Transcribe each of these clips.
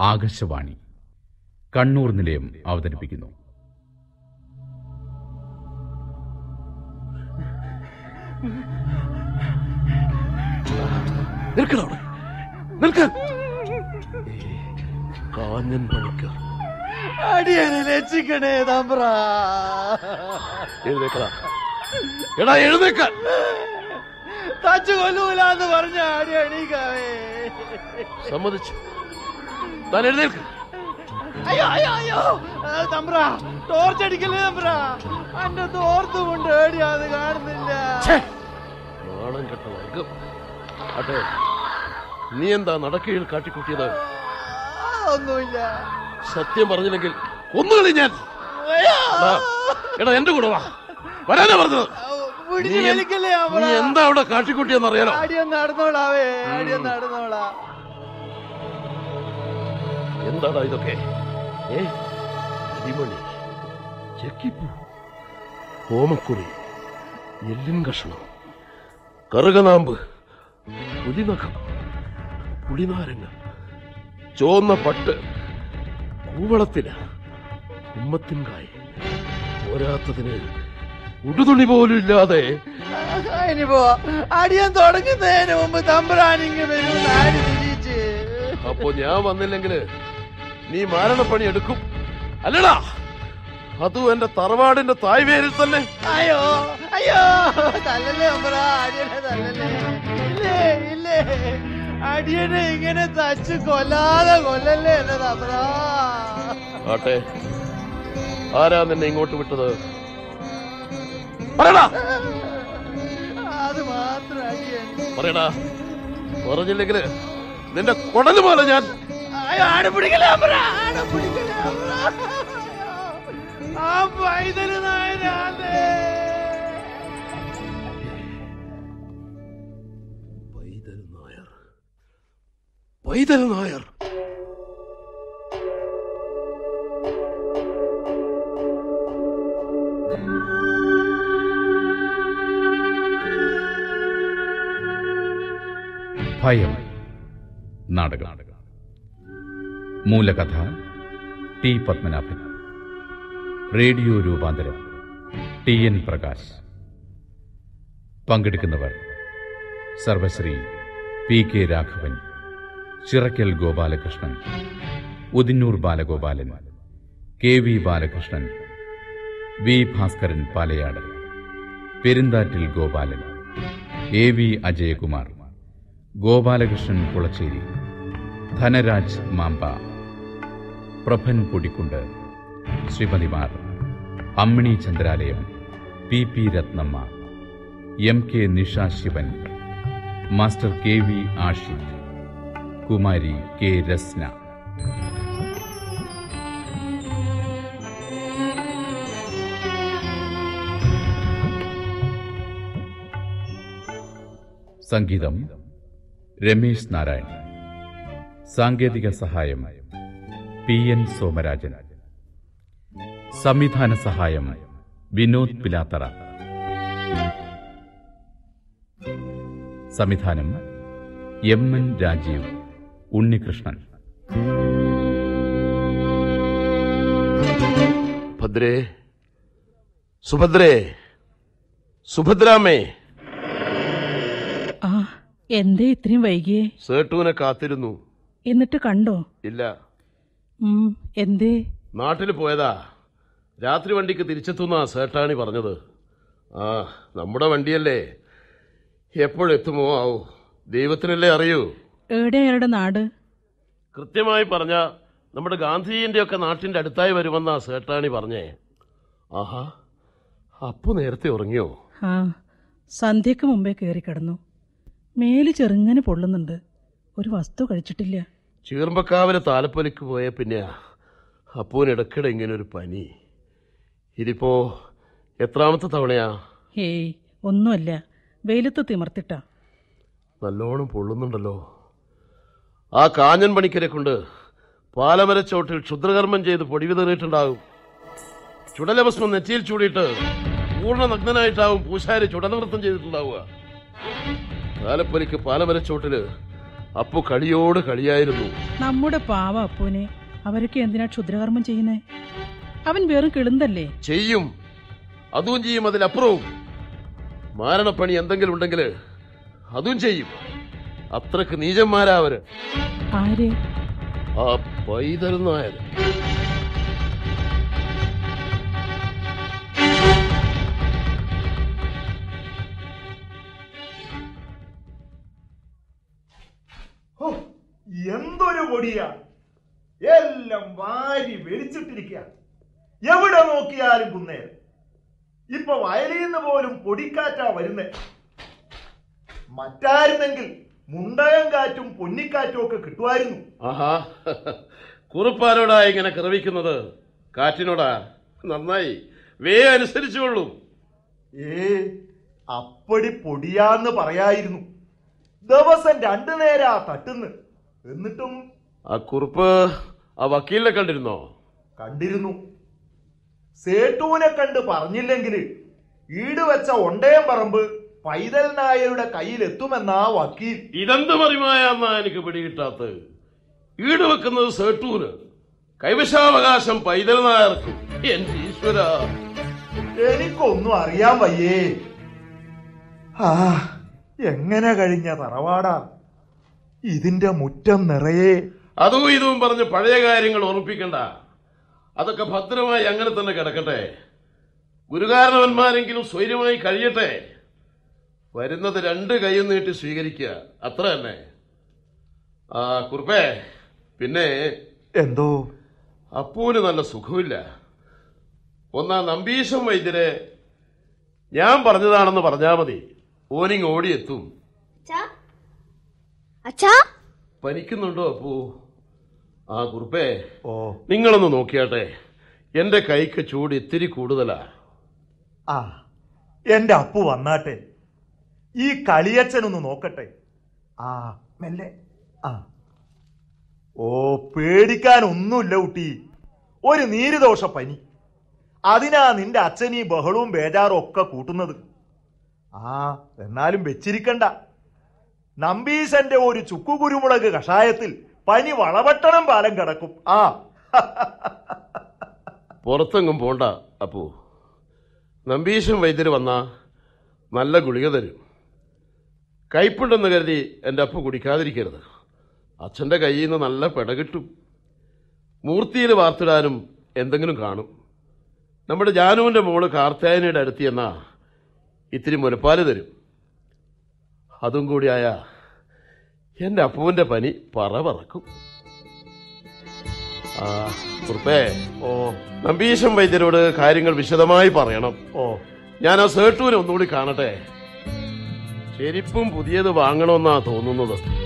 ആകാശവാണി. കണ്ണൂർ നിലയം അവതരിപ്പിക്കുന്നു. എടാ എഴുന്നേക്കാൻ തച്ചു കൊല്ലൂലെന്ന് പറഞ്ഞ സമ്മതിച്ചു. താൻ എഴുന്നേൽക്ക് അയ്യോ അയ്യോ. അയ്യോ തമ്പ്ര ടോർച്ച് അടിക്കല്ലേ തമ്പ്ര? എന്റെ തോർത്ത് കൊണ്ട് ഏടിയാന്ന് കാണുന്നില്ല. നാണം കെട്ട വർഗം. അതെ നീ എന്താ നടക്കയിൽ കാട്ടിക്കുട്ടിയത്? ഒന്നുമില്ല. സത്യം പറഞ്ഞില്ലെങ്കിൽ ഒന്നുകളി ഞാൻ. എടാ, എന്റെ കൂടെ വാ. വരാനാ പറഞ്ഞത്. നീ എന്താ അവിടെ കാട്ടിക്കുട്ടിയെന്ന് അറിയാലോ അടിയൊന്ന് നടന്നോളാവേ അടിയൊന്ന് നടന്നോളാ. എന്താടാ ഇതൊക്കെ? ഏ? അരിമണി ചെക്കിപ്പൂ. ഓമക്കുറി. എല്ലിൻ കഷ്ണം. കറുകനാമ്പ്. പുലിനഖം. പുളിനാരങ്ങ. ചോന്ന പട്ട്. കൂവളത്തില. ഉമ്മത്തിൻകായ്. പോരാത്തതിന് ഉടുതുണി പോലും ഇല്ലാതെ. ഇനിപ്പോ അടിയൻ തുടങ്ങുന്നതിന് മുമ്പ് തമ്പുരാനിങ്ങ് തിരിച്ച്. അപ്പോ ഞാൻ വന്നില്ലെങ്കിൽ നീ മാരണപ്പണി എടുക്കും. അല്ലടാ അതും എന്റെ തറവാടിന്റെ തായ്വേരിൽ തന്നെ. അയ്യോ അയ്യോ തല്ലല്ലേ അടിയനെ തല്ലല്ലേ. ഇല്ലേ ഇല്ലേ അടിയനെ ഇങ്ങനെ തച്ച് കൊല്ലാതെ കൊല്ലല്ലേ എന്നെ തമ്പ്ര. ആട്ടെ ആരാ നിന്നെ ഇങ്ങോട്ട് വിട്ടത്? പറയടാ. അത് മാത്രം പറയടാ പറഞ്ഞില്ലെങ്കിൽ നിന്റെ കൊടൽ പോലെ ഞാൻ അയ്യോ ആടെ പിടിക്കലേ തമ്പ്ര ആടെ പിടിക്കലേ തമ്പ്ര ആ പൈതൽ നായനാലേ പൈതൽ നായർ. പൈതൽ നായർ. ഭയം നാടകം. മൂലകഥ ടി പത്മനാഭൻ. റേഡിയോ രൂപാന്തരം. T N Prakash. പങ്കെടുക്കുന്നവർ സർവശ്രീ P K Raghavan Chirakkal Gopalakrishnan Udinoor Balagopalan K V Balakrishnan V Bhaskaran Palayad Perunthattil Gopalan A V Ajayakumar Gopalakrishnan Kulachery Dhanaraj Mamba Prabhan Podikkundu. ശ്രീമതിമാർ Ammini Chandralayam P P Ratnamma M K Nisha Sivan master K V Ashiq Kumari K Rasna. സംഗീതം രമേശ് നാരായൺ സാങ്കേതിക സഹായം P N Somarajan. സംവിധാന സഹായം വിനോദ് പിലാത്തറ. സംവിധാനം M N Rajeev Unnikrishnan. ഭദ്രേ സുഭദ്രേ സുഭദ്രാമേ. ആ എന്തേ ഇത്രയും വൈകിയേ? സേട്ടുവിനെ കാത്തിരുന്നു. എന്നിട്ട് കണ്ടോ? ഇല്ല. എന്തേ? നാട്ടിൽ പോയതാ. രാത്രി വണ്ടിക്ക് തിരിച്ചെത്തുന്ന സേട്ടാണി പറഞ്ഞത്. ആ നമ്മുടെ വണ്ടിയല്ലേ. എപ്പോഴെത്തുമോ ആവൂ. ദൈവത്തിനല്ലേ അറിയൂ. എവിടെ അയാളുടെ നാട്? കൃത്യമായി പറഞ്ഞ നമ്മുടെ ഗാന്ധിജിന്റെ ഒക്കെ നാട്ടിന്റെ അടുത്തായി വരുമെന്നാ സേട്ടാണി പറഞ്ഞേ. ആഹാ അപ്പു നേരത്തെ ഉറങ്ങിയോ? ആ സന്ധ്യക്ക് മുമ്പേ കയറി കിടന്നു. മേൽ ചെറുങ്ങനെ പൊള്ളുന്നുണ്ട്. ഒരു വസ്തു കഴിച്ചിട്ടില്ല. ചീർമ്പക്കാവിലെ താലപ്പൊലിക്ക് പോയ പിന്നെ അപ്പൂന് ഇടയ്ക്കിടെ ഇങ്ങനെ ഒരു പനി. ഇതിപ്പോ എത്രാമത്തെ തവണയാ? ഹേയ് ഒന്നുമല്ല. വെയിലത്ത് തിമർത്തിട്ടാ. നല്ലോണം പൊള്ളുന്നുണ്ടല്ലോ. ആ കാഞ്ഞൻ പണിക്കരെ കൊണ്ട് പാലമരച്ചോട്ടിൽ ക്ഷുദ്രകർമ്മം ചെയ്ത് പൊടി വിതറിയിട്ടുണ്ടാകും ചുടലഭസ്മം നെറ്റിയിൽ ചൂടിയിട്ട് പൂർണ നഗ്നനായിട്ടാവും പൂശാരി ചുടനൃത്തം ചെയ്തിട്ടുണ്ടാവുക. താലപ്പൊലിക്ക് പാലമരച്ചോട്ടിൽ അപ്പു കളിയോട് കളിയായിരുന്നു. നമ്മുടെ പാവ അപ്പുവിനെ അവരൊക്കെ എന്തിനാ ക്ഷുദ്രകർമ്മം ചെയ്യുന്നേ? അവൻ വെറും കിളുന്തല്ലേ? ചെയ്യും. അതും ചെയ്യും അതിലപ്പുറവും. മാരണപ്പണി എന്തെങ്കിലും ഉണ്ടെങ്കിൽ അതും ചെയ്യും. അത്രയ്ക്ക് നീചന്മാരാ അവർ. ആര്? ആ പൈതൽ നായർ. എന്തൊരു പൊടിയാ എല്ലാം വാരി വെളിച്ചിട്ടിരിക്കുക എവിടെ നോക്കിയാലും കുന്നേരം. ഇപ്പൊ വയലിൽ നിന്ന് പോലും പൊടിക്കാറ്റാ വരുന്നേ. മറ്റായിരുന്നെങ്കിൽ മുണ്ടകം കാറ്റും പൊന്നിക്കാറ്റും ഒക്കെ കിട്ടുമായിരുന്നു. ആഹാ. കുറുപ്പാരോടാ ഇങ്ങനെ കിറവിക്കുന്നത് കാറ്റിനോടാ? നന്നായി. വേ അനുസരിച്ചുകൊള്ളും. ഏ അപ്പടി പൊടിയാന്ന് പറയായിരുന്നു. ദിവസം രണ്ടു നേരാ തട്ടുന്ന്. എന്നിട്ടും ആ കുറിപ്പ് ആ വക്കീലിനെ കണ്ടിരുന്നോ? കണ്ടിരുന്നു. സേട്ടുവിനെ കണ്ട് പറഞ്ഞില്ലെങ്കിൽ ഈട് വെച്ച ഒണ്ടയം പറമ്പ് പൈതൽ നായരുടെ കയ്യിൽ കയ്യിലെത്തുമെന്നാ വക്കീൽ. ഇതെന്ത് മറിമായെന്നാ എനിക്ക് പിടികിട്ടാത്തത്? ഈട് വെക്കുന്നത് സേട്ടൂന്. കൈവശാവകാശം പൈതൽ നായർക്ക്. എന്റെ ഈശ്വര. എനിക്കൊന്നും അറിയാൻ വയ്യേ. ആ എങ്ങനെ കഴിഞ്ഞ തറവാടാ? ഇതിന്റെ മുറ്റം നിറയെ. അതും ഇതും പറഞ്ഞ് പഴയ കാര്യങ്ങൾ ഓർമ്മിപ്പിക്കണ്ട. അതൊക്കെ ഭദ്രമായി അങ്ങനെ തന്നെ കിടക്കട്ടെ. ഗുരുകാരണവന്മാരെങ്കിലും സ്വൈര്യമായി കഴിയട്ടെ. വരുന്നത് രണ്ട് കൈയും നീട്ടി സ്വീകരിക്കുക. അത്ര തന്നെ. ആ കുറുപ്പേ പിന്നെ എന്തോ? അപ്പൂന് നല്ല സുഖമില്ല. ഒന്നാ നമ്പീശം വൈദ്യരെ ഞാൻ പറഞ്ഞതാണെന്ന് പറഞ്ഞാ മതി. ഓനിങ് ഓടിയെത്തും. അച്ഛാ? പനിക്കുന്നുണ്ടോ അപ്പൂ? ആ കുറുപ്പേ. ഓ. നിങ്ങളൊന്ന് നോക്കിയാട്ടെ. എന്റെ കൈക്ക് ചൂട് ഇത്തിരി കൂടുതലാ. ആ എന്റെ അപ്പു വന്നാട്ടെ. ഈ കളിയച്ഛനൊന്ന് നോക്കട്ടെ. ആ മെല്ലെ. ആ. ഓ പേടിക്കാൻ ഒന്നുമില്ല കുട്ടി. ഒരു നീരുദോഷ പനി. അതിനാ നിന്റെ അച്ഛൻ ഈ ബഹളവും ബേജാറും ഒക്കെ കൂട്ടുന്നത്. ആ എന്നാലും വെച്ചിരിക്കണ്ട. നമ്പീശന്റെ ഒരു ചുക്കു കുരുമുളക് കഷായത്തിൽ പനി വളവട്ടണം പാലം കിടക്കും. ആ. പുറത്തെങ്ങും പോണ്ട അപ്പോ. നമ്പീശൻ വൈദ്യർ വന്ന നല്ല ഗുളിക തരും. കയ്പുണ്ടെന്ന് കരുതി എന്റെ അപ്പു കുടിക്കാതിരിക്കരുത്. അച്ഛന്റെ കയ്യിൽ നിന്ന് നല്ല പിട കിട്ടും. മൂർത്തിയിൽ വാർത്തിടാനും എന്തെങ്കിലും കാണും. നമ്മുടെ ജാനുവിന്റെ മോൾ കാർത്തായനയുടെ അടുത്ത് എന്നാ ഇത്തിരി മുലപ്പാൽ തരും. അതും കൂടിയായ എന്റെ അപ്പുവിന്റെ പനി പറ പറക്കും ആ കുറുപ്പേ ഓ നമ്പീശം വൈദ്യരോട് കാര്യങ്ങൾ വിശദമായി പറയണം. ഓ ഞാൻ ആ സേട്ടൂരെ ഒന്നുകൂടി കാണട്ടെ. ചെരിപ്പും പുതിയത് വാങ്ങണമെന്നാ തോന്നുന്നത്.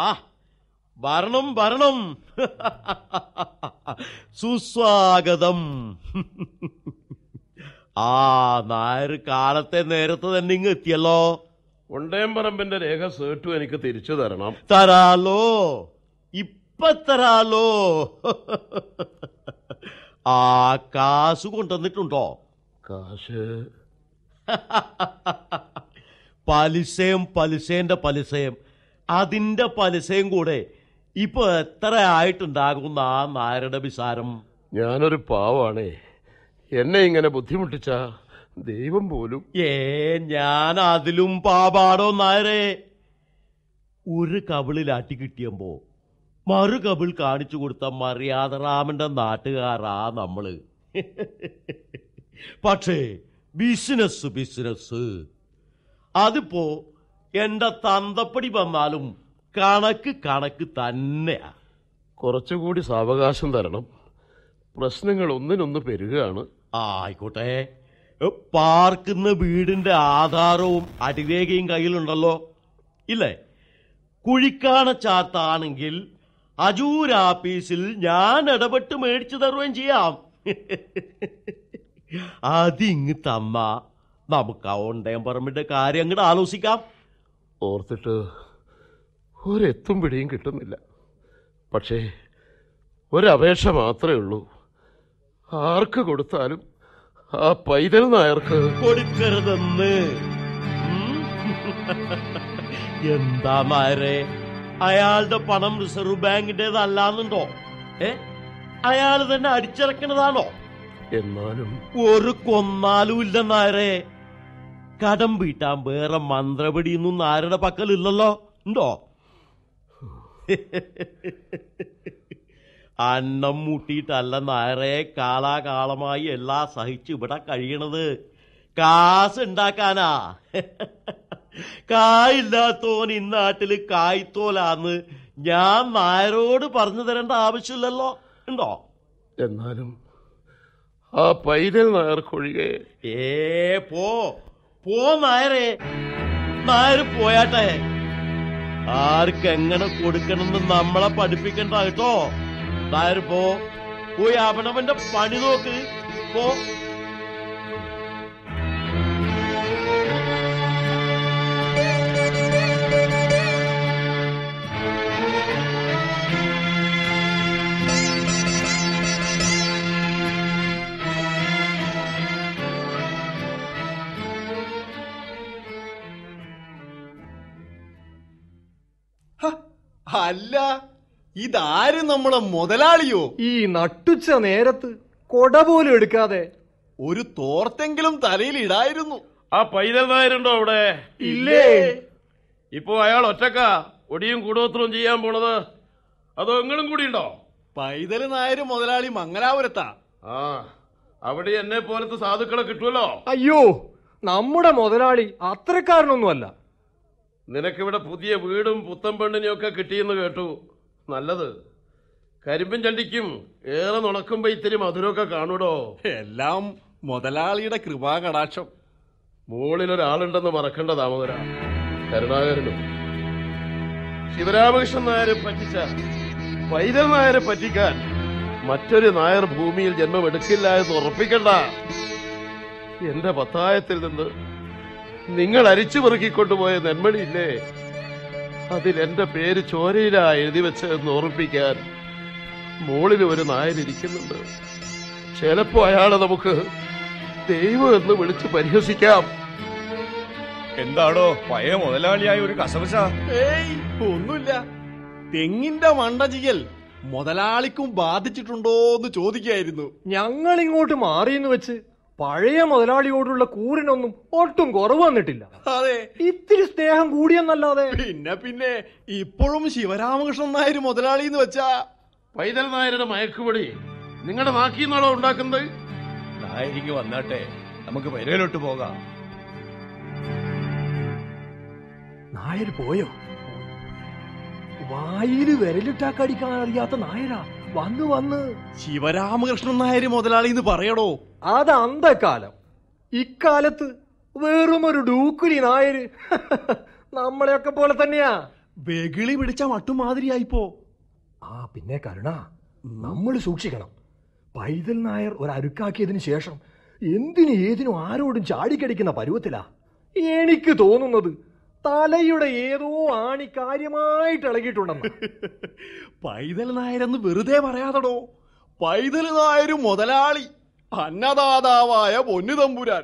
ആ വരണം വരണം സുസ്വാഗതം. ആ നായർ കാലത്തെ നേരത്തെ തന്നെ ഇങ്ങ് എത്തിയല്ലോ. ഒണ്ടേമ്പറമ്പിന്റെ രേഖ സേട്ടു എനിക്ക് തിരിച്ചു തരണം. തരാലോ. ഇപ്പൊ തരാലോ. ആ കാശ് കൊണ്ടുവന്നിട്ടുണ്ടോ? കാശ്? പലിശയും പലിശേന്റെ പലിശയും. അതിന്റെ പലിശയും കൂടെ ഇപ്പൊ എത്ര ആയിട്ടുണ്ടാകുന്ന ആ നായരുടെ വിസാരം? ഞാനൊരു പാവാണേ. എന്നെ ഇങ്ങനെ ബുദ്ധിമുട്ടിച്ച ദൈവം പോലും ഏ ഞാൻ അതിലും പാപാടോ നായരെ? ഒരു കവിളിലാട്ടി കിട്ടിയപ്പോ മറു കവിൾ കാണിച്ചു കൊടുത്ത മറിയാദറാമന്റെ നാട്ടുകാരാ നമ്മൾ. പക്ഷേ ബിസിനസ് ബിസിനസ്. അതിപ്പോ എന്റെ തന്തപ്പടി വന്നാലും കണക്ക് കണക്ക് തന്നെയാ. കുറച്ചുകൂടി സാവകാശം തരണം. പ്രശ്നങ്ങൾ ഒന്നിനൊന്ന് പെരുകയാണ് ആയിക്കോട്ടെ. പാർക്കുന്ന വീടിന്റെ ആധാരവും അടിരേഖയും കയ്യിലുണ്ടല്ലോ. ഇല്ലേ? കുഴിക്കാണ ചാത്താണെങ്കിൽ അജൂർ ആപ്പീസിൽ ഞാൻ ഇടപെട്ട് മേടിച്ചു തരുകയും ചെയ്യാം. അതിങ് തമ്മ. നമുക്ക് ആ ഒണ്ടയം പറമ്പിന്റെ കാര്യം അങ്ങോട്ട് ആലോചിക്കാം ഓർത്തിട്ട് ഒരെത്തും പിടിയും കിട്ടുന്നില്ല. പക്ഷേ ഒരപേക്ഷ മാത്രമേ ഉള്ളൂ. ആർക്ക് കൊടുത്താലും ആ പൈതൽ നായർക്ക് കൊടുക്കരുതെന്ന്? എന്താ മാരെ അയാളുടെ പണം റിസർവ് ബാങ്കിന്റേതല്ലാന്നുണ്ടോ? ഏ? അയാൾ തന്നെ അടിച്ചിറക്കണതാണോ? എന്നാലും ഒരു കൊന്നാലും ഇല്ല നായരെ. കടം വീട്ടാൻ വേറെ മന്ത്രപടിയൊന്നും ആരുടെ പക്കലില്ലല്ലോ. ഉണ്ടോ? അന്നം മുട്ടിയിട്ടല്ല നായരെ കാലാകാലമായി എല്ലാം സഹിച്ച് ഇവിടെ കഴിയണത്. കാശ് ഉണ്ടാക്കാനാ. കായില്ലാത്തോൻ നാട്ടിൽ കായ്ത്തോലാന്ന് ഞാൻ നാരോട് പറഞ്ഞു തരേണ്ട ആവശ്യമില്ലല്ലോ. ഉണ്ടോ? എന്നാലും ആ പൈതൽ നായർക്കൊഴികെ ഏ പോ. പോ നായരെ. നായര് പോയാട്ടെ. ആർക്കെങ്ങനെ കൊടുക്കണമെന്ന് നമ്മളെ പഠിപ്പിക്കണ്ട കേട്ടോ. പോ. പോയി അവനവന്റെ പണി നോക്ക്. പോ. അല്ല ഇതാര് നമ്മളെ മുതലാളിയോ? ഈ നട്ടുച്ച നേരത്ത് കൊട പോലും എടുക്കാതെ ഒരു തോർത്തെങ്കിലും തലയിൽ ഇടായിരുന്നു. ആ പൈതൽ നായരുണ്ടോ അവിടെ? ഇല്ലേ. ഇപ്പോ അയാൾ ഒറ്റക്ക ഒടിയും കൂടോത്രവും ചെയ്യാൻ പോണത്? അതോ എങ്ങളും കൂടി ഉണ്ടോ? പൈതൽ നായര് മുതലാളി മംഗലാപുരത്താ. ആ അവിടെ എന്നെ പോലത്തെ സാധുക്കളെ കിട്ടുമല്ലോ അയ്യോ നമ്മുടെ മുതലാളി അത്രക്കാരനൊന്നുമല്ല നിനക്കിവിടെ പുതിയ വീടും പുത്തൻ പെണ്ണിനെയും ഒക്കെ കിട്ടിയെന്ന് കേട്ടു. നല്ലത്. കരിമ്പും ചണ്ടിക്കും ഏറെ നുണക്കുമ്പോ ഇത്തിരി മധുരമൊക്കെ കാണൂടോ? എല്ലാം മുതലാളിയുടെ കൃപാകടാക്ഷം മുകളിൽ ഒരാളുണ്ടെന്ന് മറക്കണ്ട ദാമോദര. കരുണാകരനും. ശിവരാമകൃഷ്ണൻ നായരെ പറ്റിച്ച വൈരൽ നായരെ പറ്റിക്കാൻ മറ്റൊരു നായർ ഭൂമിയിൽ ജന്മമെടുക്കില്ല എന്ന് ഉറപ്പിക്കണ്ട. എന്റെ പത്തായത്തിൽ നിന്ന് നിങ്ങൾ അരിച്ചു പെറുക്കിക്കൊണ്ടുപോയ നെന്മണിയില്ലേ? അതിൽ എന്റെ പേര് ചോരയിലാ എഴുതി വെച്ചതെന്ന് ഓർമ്മിപ്പിക്കാൻ മുകളിൽ ഒരു നായരിയ്ക്കുന്നുണ്ട് ചിലപ്പോ അയാളെ നമുക്ക് ദൈവം എന്ന് വിളിച്ച് പരിഹസിക്കാം. എന്താണോ പഴയ മുതലാളിയായ ഒരു കസവശ? ഏയ് ഒന്നുമില്ല. തെങ്ങിന്റെ മണ്ടചിയൽ മുതലാളിക്കും ബാധിച്ചിട്ടുണ്ടോ എന്ന് ചോദിക്കായിരുന്നു. ഞങ്ങൾ ഇങ്ങോട്ട് മാറിയെന്ന് വെച്ച് പഴയ മുതലാളിയോടുള്ള കൂറിനൊന്നും ഒട്ടും കുറവ് വന്നിട്ടില്ല. അതെ. ഇത്തിരി സ്നേഹം കൂടിയെന്നല്ലാതെ. പിന്നെ പിന്നെ ഇപ്പോഴും ശിവരാമകൃഷ്ണൻ നായർ മുതലാളി എന്ന് വെച്ചാ? പൈതൽ നായരുടെ മയക്കുപടി നിങ്ങളുടെ നാക്കിന്നാണോ ഉണ്ടാക്കുന്നത്? നായരിക്ക് വന്നാട്ടെ നമുക്ക് പെരയിലോട്ട് പോകാം. നായർ പോയോ? വായിൽ വിരലിട്ടാക്കടിക്കാൻ അറിയാത്ത നായരാ. വന്ന് വന്ന്. ശിവരാമകൃഷ്ണൻ നായർ മുതലാളി എന്ന് പറയടോ. അത് അന്തക്കാലം ഇക്കാലത്ത് വെറും ഒരു ഡൂക്കുലി നായര്. നമ്മളെയൊക്കെ പോലെ തന്നെയാ. വെകിളി പിടിച്ച മട്ടുമാതിരിയായിപ്പോ ആ പിന്നെ കരുണ നമ്മൾ സൂക്ഷിക്കണം. പൈതൽ നായർ ഒരു അരുക്കാക്കിയതിന് ശേഷം എന്തിനും ഏതിനും ആരോടും ചാടിക്കടിക്കുന്ന പരുവത്തിലാ എനിക്ക് തോന്നുന്നത്. തലയുടെ ഏതോ ആണി കാര്യമായിട്ട് ഇളകിയിട്ടുണ്ടെന്ന്. പൈതൽ നായരെന്ന് വെറുതെ പറയാതടോ. പൈതൽ നായരും മുതലാളി അന്നദാതാവായ പൊന്നു തമ്പുരാൻ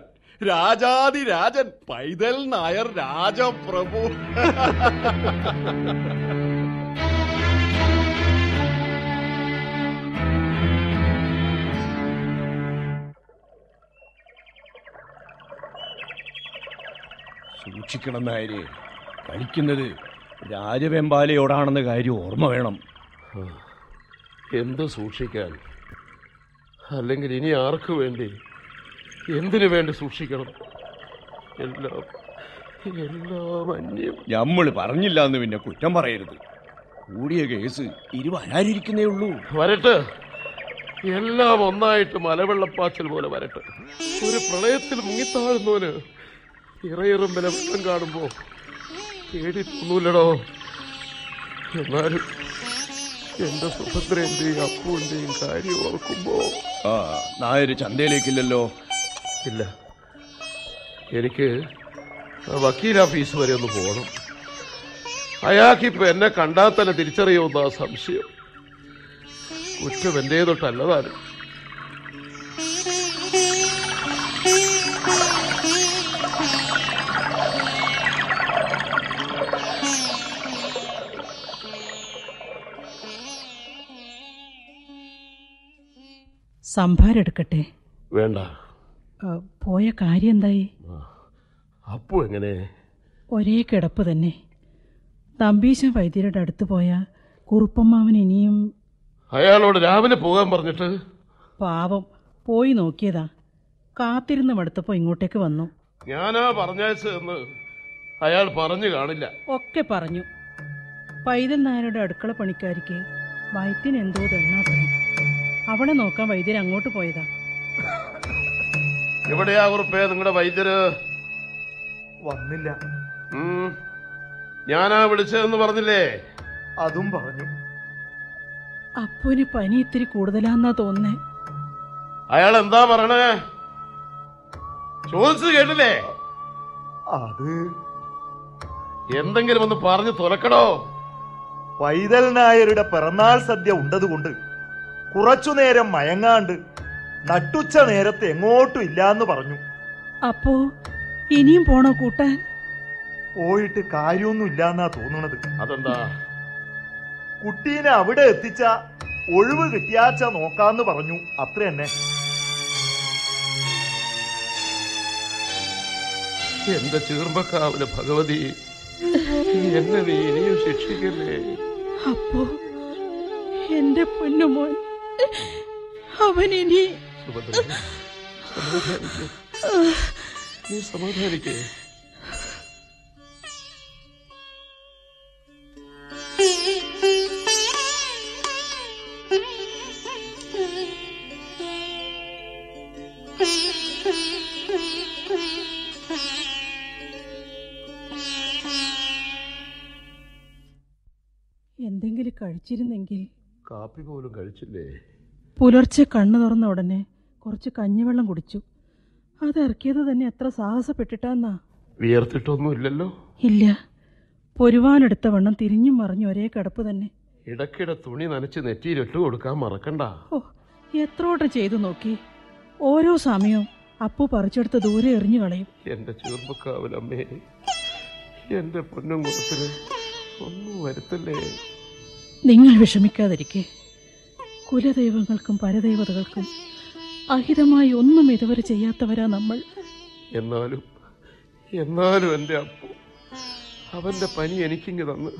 രാജാതി രാജൻ പൈതൽ നായർ രാജപ്രഭു. സൂക്ഷിക്കണം നായരെ കളിക്കുന്നത് രാജവെമ്പാലയോടാണെന്ന കാര്യം ഓർമ്മ വേണം. എന്ത് സൂക്ഷിക്കാൻ? അല്ലെങ്കിൽ ഇനി ആർക്കു വേണ്ടി? എന്തിനു വേണ്ടി സൂക്ഷിക്കണം? എല്ലാം എല്ലാം അന്യം. നമ്മൾ പറഞ്ഞില്ല എന്ന് പിന്നെ കുറ്റം പറയരുത്. കൂടിയ കേസ് ഇരുവരാനിരിക്കുന്നേ ഉള്ളൂ. വരട്ടെ. എല്ലാം ഒന്നായിട്ട് മലവെള്ളപ്പാച്ചിൽ പോലെ വരട്ടെ. ഒരു പ്രളയത്തിൽ മുങ്ങിത്താഴുന്നവന് ഇറയിറമ്പിലെ വെള്ളം കാണുമ്പോ പേടി തോന്നൂലടോ എന്നാലും എന്റെ സുഭദ്രന്റെയും അപ്പുവിന്റെയും കാര്യം ഓർക്കുമ്പോ ആ നായര് ചന്തയിലേക്കില്ലല്ലോ. ഇല്ല. എനിക്ക് വക്കീൽ ഓഫീസ് വരെ ഒന്ന് പോകണം അയാൾക്കിപ്പോ എന്നെ കണ്ടാൽ തന്നെ തിരിച്ചറിയുമെന്നാ സംശയം. കുറ്റം എന്റേതൊട്ടല്ലതാനും. സംഭാരം എടുക്കട്ടെ? വേണ്ട. പോയ കാര്യം എന്തായി? അപ്പു എങ്ങനെ? ഒരേ കിടപ്പ് തന്നെ. തമ്പീശൻ വൈദ്യരുടെ അടുത്ത് പോയ കുറുപ്പമ്മാവൻ ഇനിയും അയാളോട് രാവിലെ പോകാൻ പറഞ്ഞിട്ട്? പാവം പോയി നോക്കിയതാ. കാത്തിരുന്ന് മടുത്തപ്പോ ഇങ്ങോട്ടേക്ക് വന്നു. ഞാനാ പറഞ്ഞയച്ചതെന്ന് അയാൾ പറഞ്ഞു കാണില്ല. ഒക്കെ പറഞ്ഞു. പൈതൽ നായരുടെ അടുക്കള പണിക്കാരിക്ക് വയറ്റിന് എന്തോ ദണ്ണാത്രേ അവളെ നോക്കാൻ വൈദ്യർ അങ്ങോട്ട് പോയതാ. എവിടെയാ കുറുപ്പേ നിങ്ങളുടെ വൈദ്യര്? വന്നില്ല. ഞാനാ വിളിച്ചതെന്ന് പറഞ്ഞില്ലേ? അതും പറഞ്ഞു. അപ്പുവിന് പനി ഇത്തിരി കൂടുതലാന്നാ തോന്നേ അയാൾ എന്താ പറയണേ? ചോദിച്ചു കേട്ടില്ലേ? അത് എന്തെങ്കിലും ഒന്ന് പറഞ്ഞു തുറക്കണോ പൈതൽ നായരുടെ പിറന്നാൾ സദ്യ ഉണ്ടതുകൊണ്ട് കുറച്ചു നേരം മയങ്ങാണ്ട് നട്ടുച്ച നേരത്ത് എങ്ങോട്ടും ഇല്ലാന്ന് പറഞ്ഞു. അപ്പോ ഇനിയും പോണോ കൂട്ടാൻ? പോയിട്ട് കാര്യമൊന്നും ഇല്ലാന്നാ തോന്നുന്നത് അതെന്താ? കുട്ടീനെ അവിടെ എത്തിച്ച ഒഴിവ് കിട്ടിയാച്ച നോക്കാന്ന് പറഞ്ഞു. അത്ര തന്നെ എന്റെ ചീർമ്പക്കാവിലെ ഭഗവതി എന്നെ നീ ഇനിയും ശിക്ഷിക്കല്ലേ? അപ്പോ എന്റെ പൊന്നുമോൻ അവൻ ഇനി. നീ സമാധാനിക്കേ എന്തെങ്കിലും കഴിച്ചിരുന്നെങ്കിൽ കാപ്പി പോലും കഴിച്ചില്ലേ? പുലർച്ചെ കണ്ണു തുറന്ന ഉടനെ കുറച്ച് കഞ്ഞിവെള്ളം കുടിച്ചു. അത് ഇറക്കിയത് തന്നെ എത്ര സാഹസപ്പെട്ടിട്ടാന്നാ? വിയർത്തിട്ടൊന്നും ഇല്ലല്ലോ ഇല്ല. പൊരുവാനെടുത്ത വണ്ണം തിരിഞ്ഞും മറിഞ്ഞു ഒരേ കിടപ്പ് തന്നെ. ഇടക്കിടെ തുണി നനച്ച് നെറ്റിയിലിട്ട് കൊടുക്കാൻ മറക്കണ്ട. ഓ എത്രോട്ട് ചെയ്തു നോക്കി. ഓരോ സമയവും അപ്പു പറിച്ചെടുത്ത് ദൂരെ എറിഞ്ഞു കളയും. എന്റെ ചീർമ്പക്കാവിലമ്മേ എന്റെ പൊന്നും കൊടുത്തിന് ഒന്നും വരുത്തല്ലേ? നിങ്ങൾ വിഷമിക്കാതിരിക്കെ. കുലദൈവങ്ങൾക്കും പരദൈവതകൾക്കും അഹിതമായി ഒന്നും ഇതുവരെ ചെയ്യാത്തവരാ നമ്മൾ. എന്നാലും എന്നാലും എന്റെ അപ്പു അവന്റെ പനി എനിക്കിങ്ങ് തന്ന്.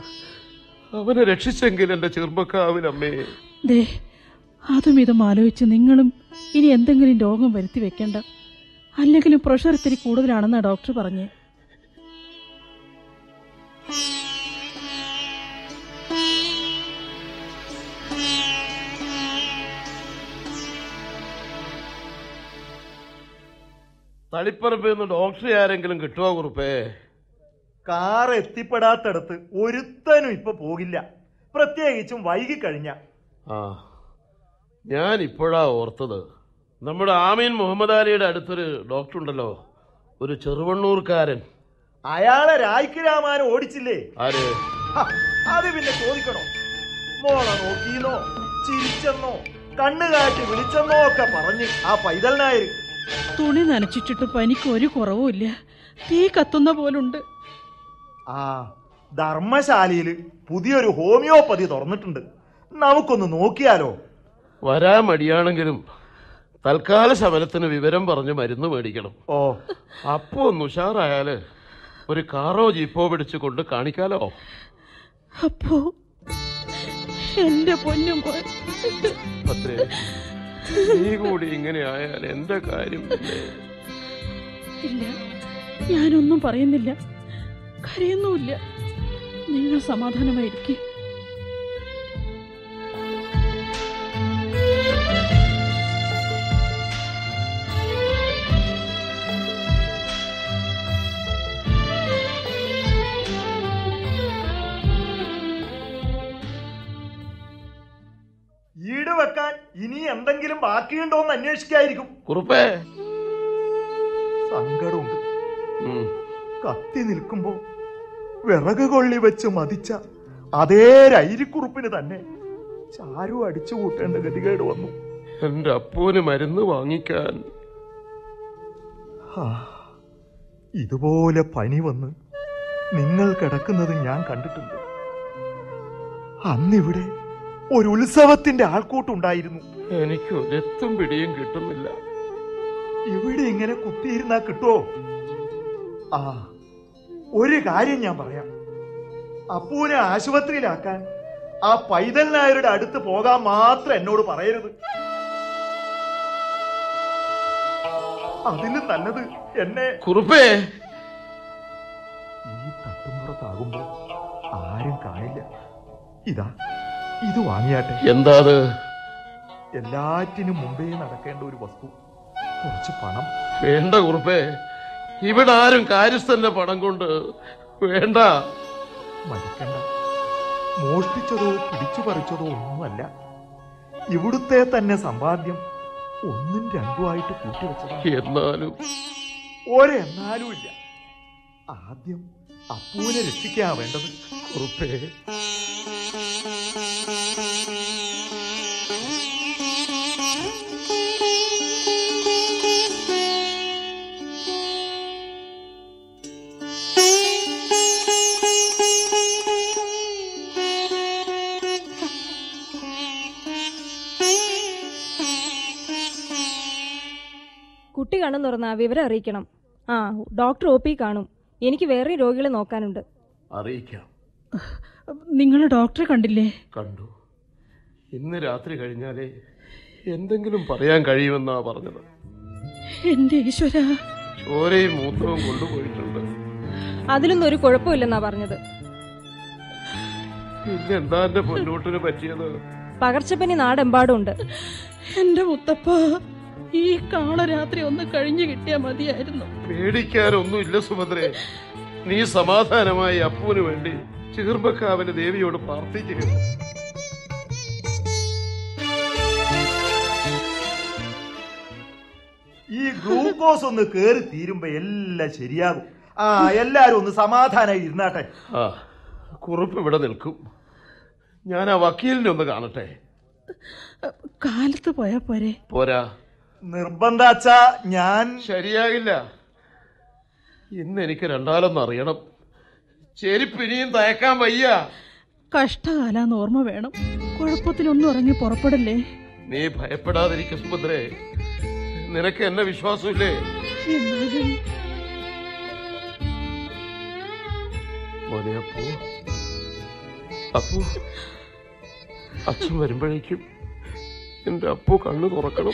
അവനെ രക്ഷിച്ചെങ്കിൽ എന്റെ ചെറുപ്പക്കാവിനമ്മേ. ദേ അതും ഇതും ആലോചിച്ച് നിങ്ങളും ഇനി എന്തെങ്കിലും രോഗം വരുത്തി വെക്കണ്ട. അല്ലെങ്കിലും പ്രഷർ ഇത്തിരി കൂടുതലാണെന്നാ ഡോക്ടർ പറഞ്ഞേ. തളിപ്പറമ്പിൽ നിന്ന് ഡോക്ടറെ ആരെങ്കിലും കിട്ടുമോ കുറുപ്പേ? കാർ എത്തിപ്പെടാത്തടത്ത് ഒരുത്തനും ഇപ്പൊ പോകില്ല. പ്രത്യേകിച്ചും വൈകി കഴിഞ്ഞ. ആ ഞാൻ ഇപ്പോഴാ ഓർത്തത്. നമ്മുടെ ആമീൻ മുഹമ്മദ് അലിയുടെ അടുത്തൊരു ഡോക്ടർ ഉണ്ടല്ലോ. ഒരു ചെറുവണ്ണൂർക്കാരൻ. അയാളെ രായ്ക്ക് രാമാനം ഓടിച്ചില്ലേ? ആര്? അത് പിന്നെ ചോദിക്കണോ? മോളെ നോക്കിയെന്നോ? ചിരിച്ചെന്നോ? കണ്ണു കാട്ടി വിളിച്ചെന്നോ ഒക്കെ പറഞ്ഞ് ആ പൈതൽ നായർ തുണി നനച്ചിട്ടിട്ട് പനിക്ക് ഒരു കുറവുമില്ല തീ കത്തുന്ന പോലുണ്ട്. ആ ധർമ്മശാലയിൽ പുതിയൊരു ഹോമിയോപ്പതി തുറന്നിട്ടുണ്ട്. നമുക്കൊന്ന് നോക്കിയാലോ? വരാൻ മടിയാണെങ്കിലും തൽക്കാല ശമനത്തിന് വിവരം പറഞ്ഞ് മരുന്ന് മേടിക്കണം. ഓ. അപ്പൊ ഒന്ന് ഉഷാറായാൽ ഒരു കാറോ ജീപ്പോ പിടിച്ചു കൊണ്ട് കാണിക്കാലോ? അപ്പോ എന്റെ പൊന്നും പത്രേ. നീ കൂടി ഇങ്ങനെ ആയാൽ എന്താ കാര്യം? ഇല്ല ഞാനൊന്നും പറയുന്നില്ല. കരയുന്നുമില്ല. നിങ്ങൾ സമാധാനമായിരിക്കും. ഇനി എന്തെങ്കിലും ബാക്കിയുണ്ടോ എന്ന് അന്വേഷിക്കായിരിക്കും. കുറുപ്പേ. സങ്കടമുണ്ട്. കത്തി നിൽക്കുമ്പോ വിറക് കൊള്ളി വെച്ച് മതിച്ച അതേ രൈരിക്കുറുപ്പിന് തന്നെ ചാരു അടിച്ചു കൂട്ടേണ്ട ഗതികേട് വന്നു. എന്റെ അപ്പൂന് മരുന്ന് വാങ്ങിക്കാൻ. ഇതുപോലെ പനി വന്ന് നിങ്ങൾ കിടക്കുന്നത് ഞാൻ കണ്ടിട്ടുണ്ട്. അന്നിവിടെ ഒരു ഉത്സവത്തിന്റെ ആൾക്കൂട്ടുണ്ടായിരുന്നു. എനിക്ക് ഒരെത്തും പിടിയും കിട്ടുന്നില്ല. ഇവിടെ ഇങ്ങനെ കുത്തിയിരുന്നാ കിട്ടുമോ ആ ഒരു കാര്യം ഞാൻ പറയാം. അപ്പൂനെ ആശുപത്രിയിലാക്കാൻ ആ പൈതൽ നായരുടെ അടുത്ത് പോകാൻ മാത്രം എന്നോട് പറയരുത്. അതിലും നല്ലത് എന്നെ കുറുപ്പേ. ഈ തട്ടുമ്പുറത്താകുമ്പോ ആരും കാണില്ല. ഇതാ. ഇത് വാങ്ങിയാട്ടെ. എന്താ അത്? എല്ലാറ്റിനും മുമ്പേ നടക്കേണ്ട ഒരു വസ്തു. കുറച്ച് പണം. വേണ്ട കുറുപ്പേ. ഇവിടെ ആരും കാര്യസ്ഥന്റെ പണം കൊണ്ട് വേണ്ട. മരിക്കണ്ട മോഷ്ടിച്ചതോ പിടിച്ചു പറിച്ചതോ ഒന്നുമല്ല. ഇവിടുത്തെ തന്നെ സമ്പാദ്യം ഒന്നും രണ്ടുമായിട്ട് കൂട്ടിവെച്ചതാണ്. എന്നാലും. ഒരെന്നാലും ഇല്ല. ആദ്യം അപ്പൂനെ രക്ഷിക്കാ വേണ്ടത്. കുറുപ്പേ കണ്ണു തുറന്ന വിവരം അറിയിക്കണം. ആ ഡോക്ടർ ഒ പി കാണും. എനിക്ക് വേറെ രോഗികളെ നോക്കാനുണ്ട്. അറിയിക്കാം. നിങ്ങൾ ഡോക്ടറെ കണ്ടില്ലേ? കണ്ടു. ഇന്ന് രാത്രി കഴിഞ്ഞാലേ എന്തെങ്കിലും പറയാൻ കഴിയുമെന്നാ പറഞ്ഞത്. എന്റെ ഈശ്വര. ചോരയും മൂത്രവും കൊണ്ടുപോയിട്ടുണ്ട്. അതിലൊന്നും ഒരു കുഴപ്പമില്ലെന്നാ പറഞ്ഞത്. പിന്നെന്താ എന്റെ പൊന്നോട്ടിന് പറ്റിയത്? പകർച്ചപ്പനി നാടെമ്പാടുണ്ട് എന്റെ മുത്തപ്പ ഈ കാളരാത്രി ഒന്ന് കഴിഞ്ഞു കിട്ടിയാ മതിയായിരുന്നു. പേടിക്കാനൊന്നുമില്ല സുഭദ്രേ. നീ സമാധാനമായി അപ്പുവിന് വേണ്ടി ചീർമ്പക്കാവിന് ദേവിയോട് പ്രാർത്ഥിക്കുക ഈ ഗ്ലൂക്കോസ് ഒന്ന് കേറി തീരുമ്പോ എല്ലാം ശരിയാകും. ആ എല്ലാരും ഒന്ന് സമാധാനായി ഇരുന്നാട്ടെ. ആ കുറുപ്പ് ഇവിടെ നിൽക്കും. ഞാൻ ആ വക്കീലിനെ ഒന്ന് കാണട്ടെ. കാലത്ത് പോയാ പോരെ. പോരാ. നിർബന്ധാച്ച ഞാൻ ശരിയാകില്ല ഇന്ന് എനിക്ക് രണ്ടാലൊന്ന് അറിയണം. ചെരിപ്പിനിയും ഇനിയും തയക്കാൻ വയ്യ. കഷ്ടകാലാന്ന് ഓർമ്മ വേണം. കുഴപ്പത്തിലൊന്നും ഇറങ്ങി പുറപ്പെടല്ലേ? നീ ഭയപ്പെടാതിരിക്കും സുഭദ്രേ. നിനക്ക് എന്നെ വിശ്വാസമില്ലേ? എന്നാലും മോനെ അപ്പു? അപ്പു? അച്ഛൻ വരുമ്പോഴേക്കും എന്റെ അപ്പു കണ്ണു തുറക്കണം.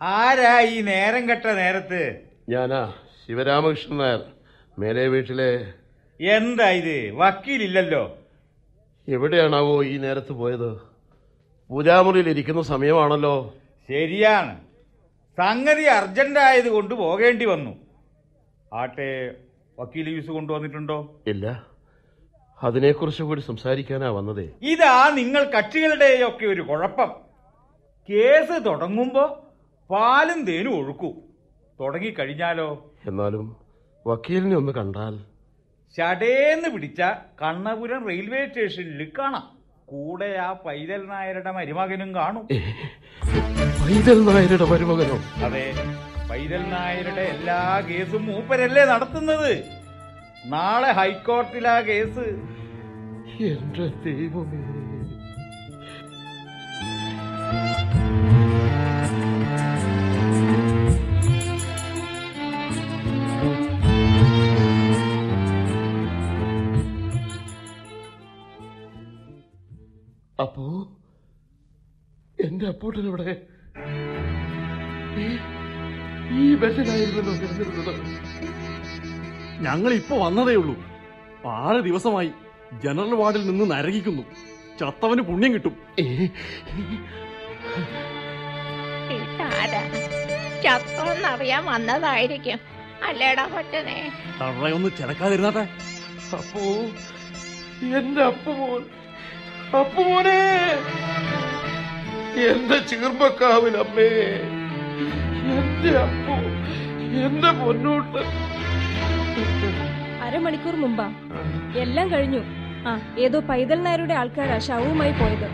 ആരാ ഈ നേരം കെട്ട നേരത്ത്? ഞാനാ ശിവരാമകൃഷ്ണൻ നായർ. മേലെ വീട്ടിലെ എന്താ ഇത്? വക്കീലില്ലല്ലോ. എവിടെയാണാവോ ഈ നേരത്ത് പോയത്? പൂജാമുറിയിൽ ഇരിക്കുന്ന സമയമാണല്ലോ. ശരിയാണ്. സംഗതി അർജന്റ് ആയത് കൊണ്ട് പോകേണ്ടി വന്നു. ആട്ടെ വക്കീൽ യൂസ് കൊണ്ടുവന്നിട്ടുണ്ടോ? ഇല്ല. അതിനെക്കുറിച്ച് കൂടി സംസാരിക്കാനാ വന്നതേ. ഇതാ നിങ്ങൾ കക്ഷികളുടെയൊക്കെ ഒരു കുഴപ്പം. കേസ് തുടങ്ങുമ്പോ പാലും തേനും ഒഴുക്കൂ. തുടങ്ങിക്കഴിഞ്ഞാലോ? എന്നാലും വക്കീലിനെ ഒന്ന് കണ്ടാൽ. ചടേന്ന് പിടിച്ച കണ്ണപുരം റെയിൽവേ സ്റ്റേഷനിൽ കാണാം. കൂടെ ആ പൈതൽ നായരുടെ മരുമകനും കാണും. പൈതൽ നായരുടെ മരുമകനോ? അതെ പൈതൽ നായരുടെ എല്ലാ കേസും മൂപ്പരല്ലേ നടത്തുന്നത്? നാളെ ഹൈക്കോർട്ടിലാ കേസ്. എന്റെ ദൈവമേ. അപ്പോ എന്റെ അപ്പൂട്ടനവിടെ ഈ- ഈ ബെഡിലായിരുന്നല്ലോ കിടന്നിരുന്നത് ഞങ്ങൾ ഇപ്പൊ വന്നതേ ഉള്ളൂ. ആറ് ദിവസമായി ജനറൽ വാർഡിൽ നിന്ന് നരകിക്കുന്നു. ചത്തവന് പുണ്യം കിട്ടും. ചത്തോന്നറിയാൻ വന്നതായിരിക്കും. അല്ലേടാ കൊച്ചനെ? തള്ളയൊന്ന് ചിലക്കാതിരുന്നാട്ടെ അപ്പോ എന്റെ അപ്പുമോൻ അപ്പുമോനെ എന്റെ ചീർമ്മക്കാവിലമ്മേ എന്റെ അപ്പു എന്റെ പൊന്നൂട്ട്. അരമണിക്കൂർ മുമ്പാ. എല്ലാം കഴിഞ്ഞു. ആ ഏതോ പൈതൽ നായരുടെ ആൾക്കാരാ ശവവുമായി പോയത്.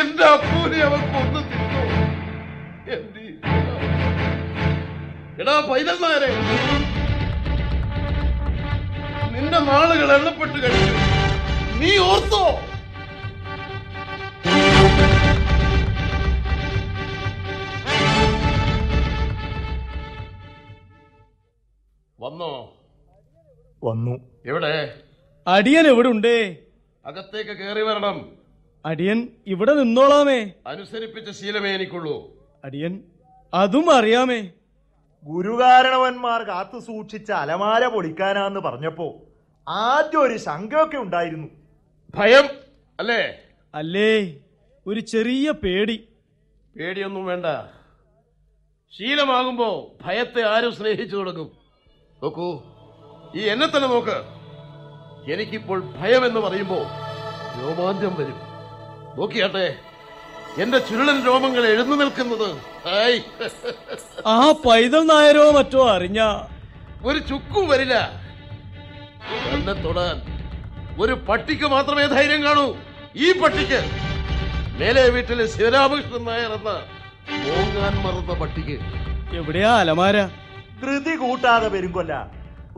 എന്റെ അപ്പൂനെ അവൻ കൊന്നു തിന്നോ. എടാ പൈതൽ നായരെ നിന്റെ നാളുകൾ എണ്ണപ്പെട്ട് കഴിഞ്ഞു നീ ഓർത്തോ? വന്നോ? വന്നു. എവിടെ? അടിയൻ എവിടെ ഉണ്ടേ അകത്തേക്ക് കയറി വരണം. അടിയൻ ഇവിടെ നിന്നോളാമേ. അനുസരിപ്പിച്ച ശീലമേ എനിക്കുള്ളൂ. അടിയൻ അതും അറിയാമേ. ഗുരുകാരണവന്മാർ കാത്തു സൂക്ഷിച്ച അലമാര പൊളിക്കാനാന്ന് പറഞ്ഞപ്പോ ആദ്യം ഒരു ശങ്കയൊക്കെ ഉണ്ടായിരുന്നു. ഭയം അല്ലേ? അല്ലേ? ഒരു ചെറിയ പേടി. പേടിയൊന്നും വേണ്ട. ശീലമാകുമ്പോ ഭയത്തെ ആരും സ്നേഹിച്ചു തുടങ്ങും. നോക്കൂ ഈ എന്നെ തന്നെ നോക്ക്. എനിക്കിപ്പോൾ ഭയം എന്ന് പറയുമ്പോ രോമാഞ്ചം വരും. നോക്കിയാട്ടെ എന്റെ ചുരുളൻ രോമങ്ങൾ എഴുന്നു നിൽക്കുന്നത്. ആ പൈതൽ നായരോ മറ്റോ അറിഞ്ഞ? ഒരു ചുക്കും വരില്ല. എന്നെ തൊടാൻ ഒരു പട്ടിക്ക് മാത്രമേ ധൈര്യം കാണൂ. ഈ പട്ടിക്ക് മേലെ വീട്ടിലെ ശിവരാമകൃഷ്ണൻ നായർ എന്ന പോകാൻ മറന്ന പട്ടിക്ക്. എവിടെയാ അലമാര? ധൃതി കൂട്ടാതെ പെരുങ്കൊല്ല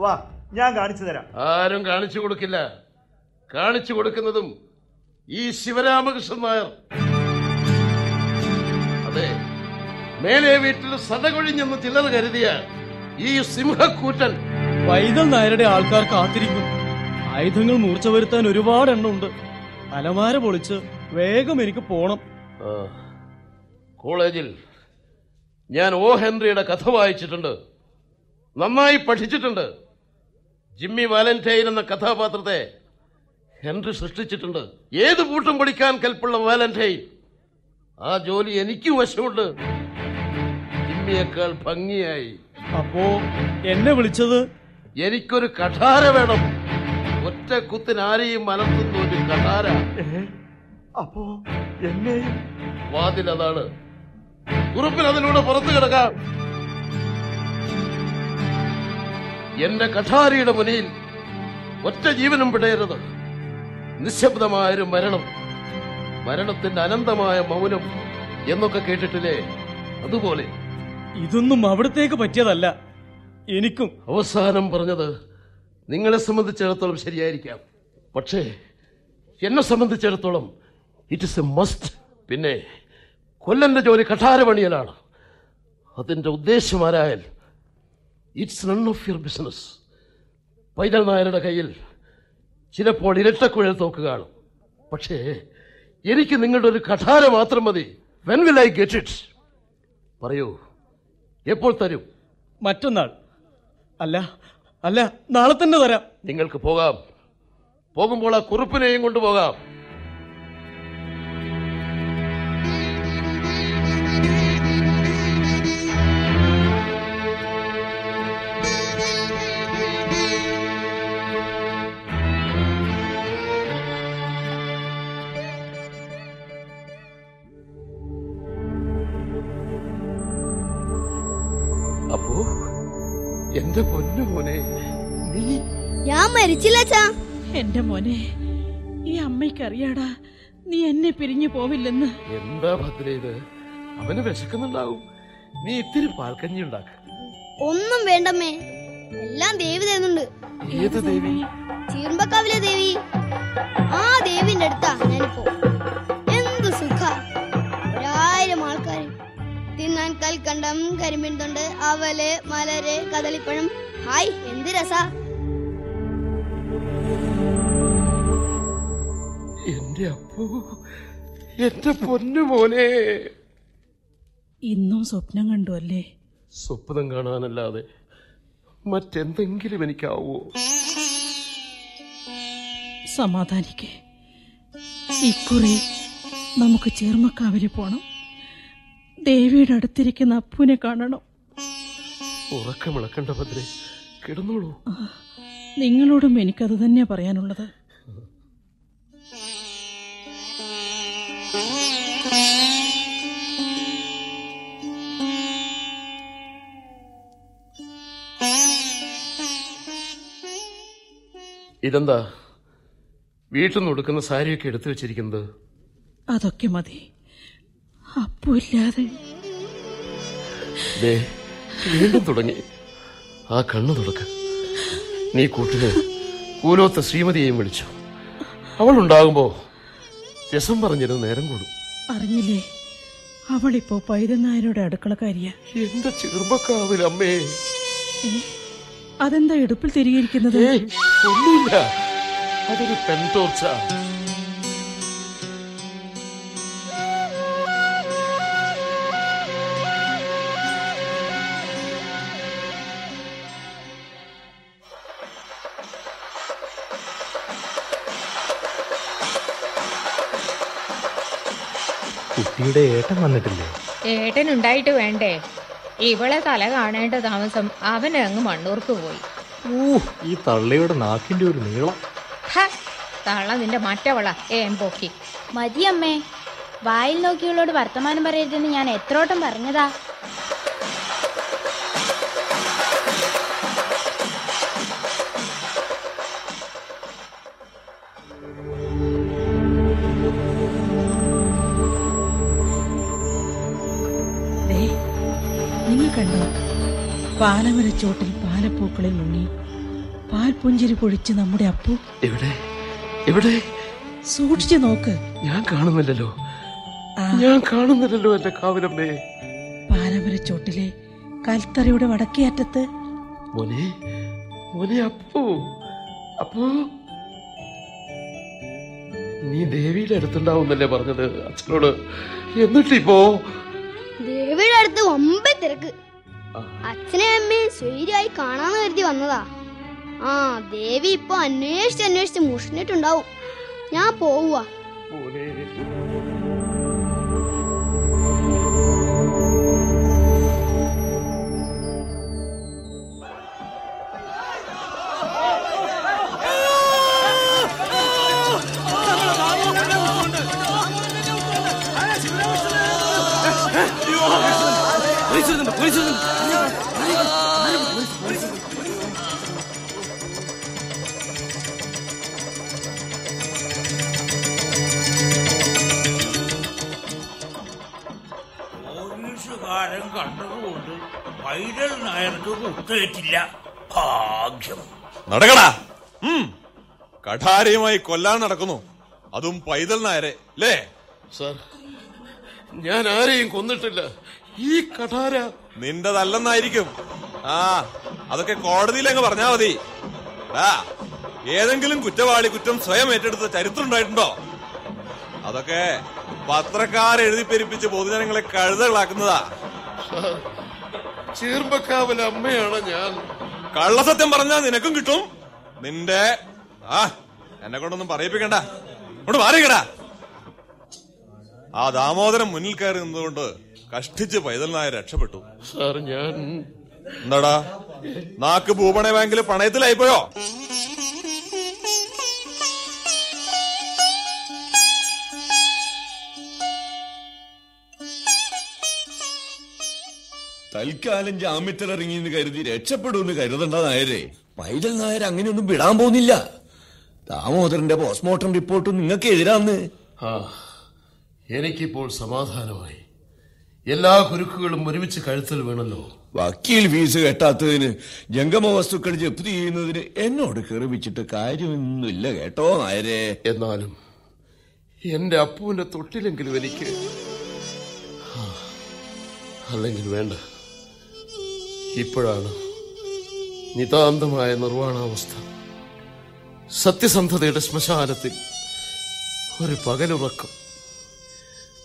വാ ഞാൻ കാണിച്ചു തരാം. ആരും കാണിച്ചു കൊടുക്കില്ല. കാണിച്ചു കൊടുക്കുന്നതും ഈ ശിവരാമകൃഷ്ണൻ നായർ. അതെ മേലെ വീട്ടിൽ സടകൊഴിഞ്ഞെന്ന് ചിലർ കരുതിയ ഈ സിംഹക്കൂറ്റൻ വൈദൽ നായരുടെ ആൾക്കാർ കാത്തിരിക്കും. ആയുധങ്ങൾ മൂർച്ച വരുത്താൻ ഒരുപാട് എണ്ണമുണ്ട്. അലമാര പൊളിച്ച് വേഗം എനിക്ക് പോണം. കോളേജിൽ ഞാൻ ഓ ഹെൻറിയുടെ കഥ വായിച്ചിട്ടുണ്ട്. നന്നായി പഠിച്ചിട്ടുണ്ട്. ജിമ്മി വാലന്റൈൻ എന്ന കഥാപാത്രത്തെ ഹെൻറി സൃഷ്ടിച്ചിട്ടുണ്ട്. ഏത് പൂട്ടും പഠിക്കാൻ കൽപ്പുള്ള വാലന്റൈൻ? ആ ജോലി എനിക്കും വശമുണ്ട്. ജിമ്മിയേക്കാൾ ഭംഗിയായി. അപ്പോ എന്നെ വിളിച്ചത്? എനിക്കൊരു കഠാര വേണം. ഒറ്റ കുത്തിന് ആരെയും ഒരു അപ്പോ എന്നെയും വാതിൽ അതാണ്. കുറുപ്പിൽ അതിലൂടെ പുറത്തു കിടക്കാം. എന്റെ കഠാരിയുടെ മുനയിൽ ഒറ്റ ജീവനും പിടയരുത്. നിശബ്ദമായൊരു മരണം മരണത്തിന്റെ അനന്തമായ മൗനം എന്നൊക്കെ കേട്ടിട്ടില്ലേ? അതുപോലെ. ഇതൊന്നും അവിടത്തേക്ക് പറ്റിയതല്ല. എനിക്കും അവസാനം പറഞ്ഞത് നിങ്ങളെ സംബന്ധിച്ചിടത്തോളം ശരിയായിരിക്കാം. പക്ഷേ എന്നെ സംബന്ധിച്ചിടത്തോളം ഇറ്റ് ഇസ് എ മസ്റ്റ് പിന്നെ കൊല്ലന്റെ ജോലി കഠാര പണിയലാണ് അതിന്റെ ഉദ്ദേശം ആരായാൽ it's none of your business Paithal നായരുടെ കയ്യിൽ ചിലപ്പോൾ ഇരട്ടക്കുഴൽ തോക്ക് കാണും. പക്ഷേ എനിക്ക് നിങ്ങളുടെ ഒരു കഠാര മാത്രം മതി. When will I get it പറയൂ. എപ്പോൾ തരും? മറ്റന്നാൾ. അല്ല അല്ല നാളെ തന്നെ തരാം നിങ്ങൾക്ക് പോകാം. പോകുമ്പോൾ ആ കുറിപ്പിനെയും കൊണ്ടുപോകാം. എന്റെ മോനെ ഈ അമ്മയ്ക്കറിയാടാ നീ എന്നെ പിരിഞ്ഞു പോവില്ലെന്ന്. എന്താ ഭദ്ര ഇത്? അവന് വിശക്കുന്നുണ്ടാവും. നീ ഇത്തിരി പാൽക്കഞ്ഞി ഉണ്ടാക്ക. ഒന്നും വേണ്ടമ്മേ. എല്ലാം ദേവി തരുന്നുണ്ട്. ഏത് ദേവി? ചീർമ്പക്കാവിലെ ദേവി. ആ ദേവിന്റെ അടുത്താ ഞാനിപ്പോ. എന്ത് സുഖ. ഒരായിരം ആൾക്കാർ തിന്നാൻ കൽക്കണ്ടം കരിമ്പിൻ തൊണ്ട് അവൽ മലര് കദളിപ്പഴം. ഹായ് എന്ത് രസാ. എന്റെ അപ്പു എന്റെ പൊന്നു മോനെ. ഇന്നും സ്വപ്നം കണ്ടു അല്ലേ? സ്വപ്നം കാണാനല്ലാതെ മറ്റെന്തെങ്കിലും എനിക്കാവോ? സമാധാനിക്കേ. ഇക്കുറി നമുക്ക് ചേർമക്കാവിൽ പോണം. ദേവിയുടെ അടുത്തിരിക്കുന്ന അപ്പുവിനെ കാണണം. ഉറക്കമിളക്കണ്ട ഭദ്രേ. കിടന്നോളൂ. നിങ്ങളോടും എനിക്കത് തന്നെയാ പറയാനുള്ളത്. ഇതെന്താ? വീട്ടിൽ നിന്ന് ഉടുക്കുന്ന സാരിയൊക്കെ എടുത്തു വെച്ചിരിക്കുന്നത്. അതൊക്കെ മതി. അപ്പൂല്ലാതെ. വീണ്ടും തുടങ്ങി. ആ കണ്ണു തുടക്ക നീ കൂട്ടിന് കൂലോത്ത ശ്രീമതിയെയും വിളിച്ചു. അവൾ ഉണ്ടാകുമ്പോ രസം പറഞ്ഞിരുന്ന നേരം കൂടും. അറിഞ്ഞില്ലേ? അവളിപ്പോ അടുക്കള അടുക്കളക്കാരിയാ എന്റെ ചെറുപ്പക്കാവിലമ്മേ. അതെന്താ എടുപ്പിൽ ഏയ്, ഒന്നുമില്ല. അതൊരു പെൻ ടോർച്ച കുട്ടിയുടെ ഏട്ടൻ വന്നിട്ടില്ലേ? ഏട്ടൻ ഉണ്ടായിട്ട് വേണ്ടേ? ഇവളെ തല കാണേണ്ട താമസം അവൻ അങ്ങ് മണ്ണൂർക്ക് പോയി. ഈ തള്ളയുടെ നാക്കിന്റെ ഒരു നീളം. ഹ, തള്ള നിന്റെ മറ്റവള. ഏം പോക്കി. മതി അമ്മേ വായിൽ നോക്കിയുള്ളോട് വർത്തമാനം പറയരുതെന്ന് ഞാൻ എത്രോട്ടം പറഞ്ഞതാ. ദേ, നിങ്ങൾ കണ്ടോ? പാലമരച്ചോട്ടിൽ പാലപ്പൂക്കളിൽ മുങ്ങി പാൽ പുഞ്ചിരി പൊഴിച്ച് നമ്മുടെ അപ്പു എവിടെ? എവിടെ? സൂക്ഷിച്ചു നോക്ക്. ഞാൻ കാണുന്നില്ലല്ലോ. ഞാൻ കാണുന്നില്ലല്ലോ എന്റെ കാവിലമ്മേ. പാലമരച്ചോട്ടിലെ കൽത്തറയുടെ വടക്കേ അറ്റത്ത് മോനെ മോനെ അപ്പു. അപ്പു. നീ ദേവിയുടെ അടുത്തുണ്ടാവുന്നല്ലേ പറഞ്ഞത് അച്ഛനോട്? എന്നിട്ടിപ്പോ? ദേവിയുടെ അടുത്ത് ഒമ്പത് തിരക്ക്. അച്ഛനെ അമ്മയും സ്വൈര്യമായി കാണാന്ന് കരുതി വന്നതാ. ആ ദേവി ഇപ്പൊ അന്വേഷിച്ച് അന്വേഷിച്ച് മുഷിഞ്ഞിട്ടുണ്ടാവും. ഞാൻ പോവുക കഠാരയുമായി കൊല്ലാൻ നടക്കുന്നു? അതും പൈതൽ നായരെ അല്ലേ സർ ഞാൻ ആരെയും കൊന്നിട്ടില്ല. ഈ കഠാര നിന്റെതല്ലെന്നായിരിക്കും. ആ അതൊക്കെ കോടതിയിലങ്ങ് പറഞ്ഞാ മതി. ആ ഏതെങ്കിലും കുറ്റവാളി കുറ്റം സ്വയം ഏറ്റെടുത്ത ചരിത്രം ഉണ്ടായിട്ടുണ്ടോ? അതൊക്കെ പത്രക്കാർ എഴുതി പെരുപ്പിച്ച് പൊതുജനങ്ങളെ കഴുതകളാക്കുന്നതാ. ചീർമ്പക്കാവിലെ അമ്മയാണ് ഞാൻ. കള്ളസത്യം പറഞ്ഞാ നിനക്കും കിട്ടും. നിന്റെ ആ എന്നെ കൊണ്ടൊന്നും പറയിപ്പിക്കണ്ട. കൊണ്ട് മാറിക്കടാ ആ ദാമോദരം മുന്നിൽ കയറി നിന്നുകൊണ്ട് കഷ്ടിച്ച് പൈതൽ നായർ രക്ഷപ്പെട്ടു. സാർ ഞാൻ എന്താടാ? നാക്ക് ഭൂപണ ബാങ്കിൽ പണയത്തിലായിപ്പോയോ? തൽക്കാലം ജാമ്യത്തിലിറങ്ങിയെന്ന് കരുതി രക്ഷപ്പെടുമെന്ന് കരുതണ്ട നായരെ പൈതൽ നായർ അങ്ങനെയൊന്നും വിടാൻ പോകുന്നില്ല. ദാമോദരന്റെ പോസ്റ്റ്മോർട്ടം റിപ്പോർട്ട് നിങ്ങൾക്ക് എതിരാന്ന്. ആ എനിക്കിപ്പോൾ സമാധാനമായി. എല്ലാ കുരുക്കുകളും ഒരുമിച്ച് കഴുത്തിൽ വേണല്ലോ. വക്കീൽ ഫീസ് കെട്ടാത്തതിന് ജംഗമ വസ്തുക്കൾ ജപ്തി ചെയ്യുന്നതിന് എന്നോട് കെറിവിച്ചിട്ട് കാര്യമൊന്നുമില്ല കേട്ടോ നായരെ. എന്നാലും എന്റെ അപ്പുവിന്റെ തൊട്ടിലെങ്കിലും എനിക്ക് അല്ലെങ്കിൽ വേണ്ട. ഇപ്പോഴാണ് നിതാന്തമായ നിർവാണാവസ്ഥ സത്യസന്ധതയുടെ ശ്മശാനത്തിൽ ഒരു പകലുറക്കം.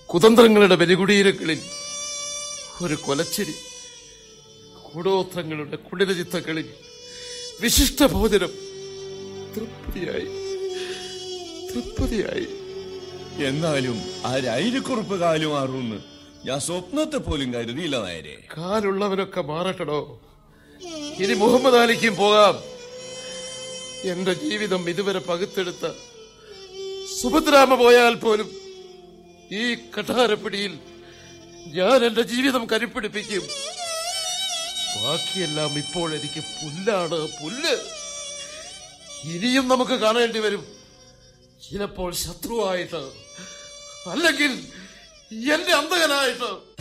കുതന്ത്രങ്ങളുടെ ബലികുടീരങ്ങളിൽ ഒരു കൊലച്ചിരി. കൂടോത്രങ്ങളുടെ കുടിലചിത്തകളിൽ വിശിഷ്ട ഭോജനം. തൃപ്തിയായി. തൃപ്തിയായി. എന്നാലും ആ രൈരക്കുറുപ്പ് കാലുമാറുമെന്ന് ഞാൻ സ്വപ്നത്തെ പോലും കരുതിയില്ല നായരെ. കാലുള്ളവരൊക്കെ മാറട്ടടോ. ഇനി മുഹമ്മദ് അലിക്കും പോകാം. എന്റെ ജീവിതം ഇതുവരെ പകുത്തെടുത്ത സുഭദ്രാമ പോയാൽ പോലും ഈ കഠാരപ്പിടിയിൽ ഞാൻ എന്റെ ജീവിതം കരുപ്പിടിപ്പിക്കും. ബാക്കിയെല്ലാം ഇപ്പോൾ എനിക്ക് പുല്ലാണ്. പുല്ല്. ഇനിയും നമുക്ക് കാണേണ്ടി വരും. ചിലപ്പോൾ ശത്രുവായിട്ട്. അല്ലെങ്കിൽ എന്റെ അന്തകനായിട്ട്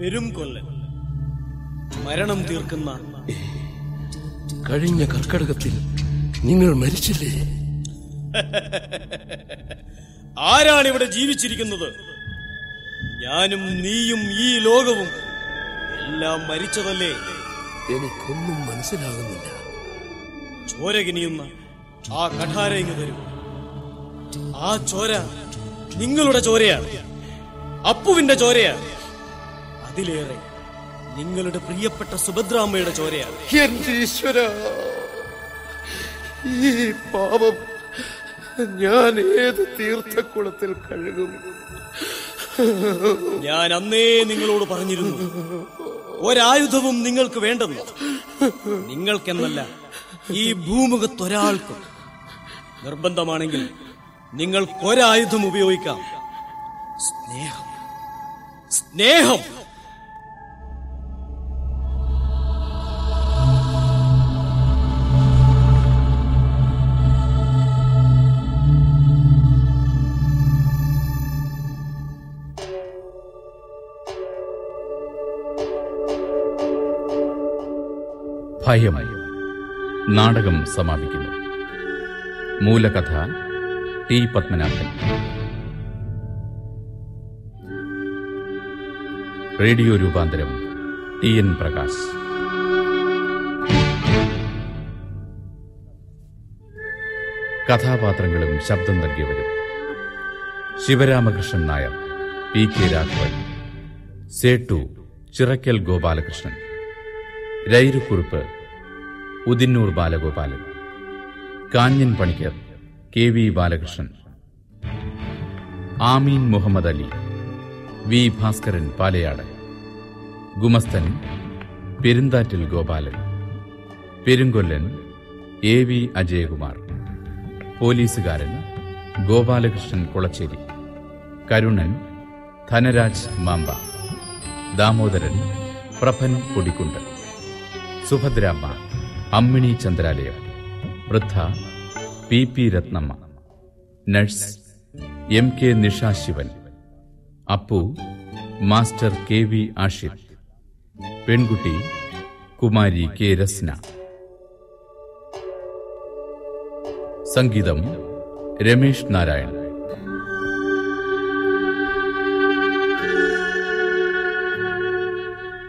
പെരും കൊല്ലൻ. മരണം തീർക്കുന്ന കഴിഞ്ഞ കർക്കടകത്തിൽ നിങ്ങൾ മരിച്ചില്ലേ? ആരാണ് ഇവിടെ ജീവിച്ചിരിക്കുന്നത്? ഞാനും നീയും ഈ ലോകവും എല്ലാം മരിച്ചതല്ലേ? എനിക്കൊന്നും മനസ്സിലാകുന്നില്ല. ചോര കിനിയുന്ന ആ കഠാര ഇങ്ങ് തരൂ. ആ ചോര നിങ്ങളുടെ ചോരയാണ്. അപ്പുവിന്റെ ചോരയാണ്. അതിലേറെ നിങ്ങളുടെ പ്രിയപ്പെട്ട സുഭദ്രാമ്മയുടെ ചോരയാണ്. എന്റെ ഈശ്വര ഈ പാപം ഞാൻ ഏത് തീർത്ഥക്കുളത്തിൽ കഴുകും? ഞാൻ അന്നേ നിങ്ങളോട് പറഞ്ഞിരുന്നു ഒരായുധവും നിങ്ങൾക്ക് വേണ്ടെന്ന് നിങ്ങൾക്കെന്നല്ല ഈ ഭൂമുഖത്തൊരാൾക്കും. നിർബന്ധമാണെങ്കിൽ നിങ്ങൾക്കൊരായുധം ഉപയോഗിക്കാം. സ്നേഹം. സ്നേഹം. ഭയം. നാടകം സമാപിക്കുന്നു. മൂലകഥ ടി പത്മനാഭൻ. റേഡിയോ രൂപാന്തരം ടി എൻ പ്രകാശ്. കഥാപാത്രങ്ങളും ശബ്ദം നൽകിയവരും Sivaramakrishnan Nair P K Raghavan Settu Chirakkal Gopalakrishnan. Rairukkurup Udinoor Balagopalan. Kanjan Panicker K V Balakrishnan. ആമീൻ മുഹമ്മദ് അലി വി ഭാസ്കരൻ പാലയാട്. ഗുമസ്തൻ പെരുന്താറ്റിൽ ഗോപാലൻ. പെരുങ്കൊല്ലൻ എ വി അജയകുമാർ. പോലീസുകാരൻ ഗോപാലകൃഷ്ണൻ കുളച്ചേരി. കരുണൻ ധനരാജ് മാമ്പ. ദാമോദരൻ പ്രഭൻ പൊടിക്കുണ്ട് സുഭദ്രാമ്മ അമ്മിണി ചന്ദ്രാലയം. വൃദ്ധ P P Ratnamma nurse M K Nishasivan Appu master K V Ashif പെൺകുട്ടി Kumari K Rasna. സംഗീതം രമേഷ് നാരായൺ.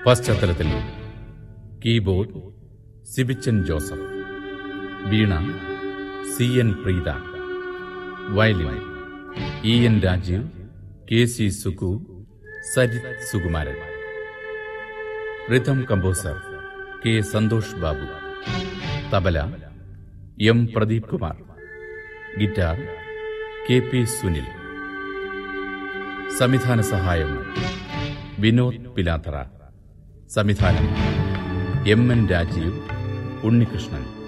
പശ്ചാത്തലത്തിൽ keyboard Sibichan Joseph. Veena C N Preetha. Violin E N Rajeev K C Suku Sajith Sukumaran. Rhythm composer K Santhosh Babu. Tabla M Pradeep Kumar. Guitar K P Sunil. സംവിധാന സഹായം വിനോദ് പിലാത്തറ. സംവിധാനം M N Rajeev Unnikrishnan.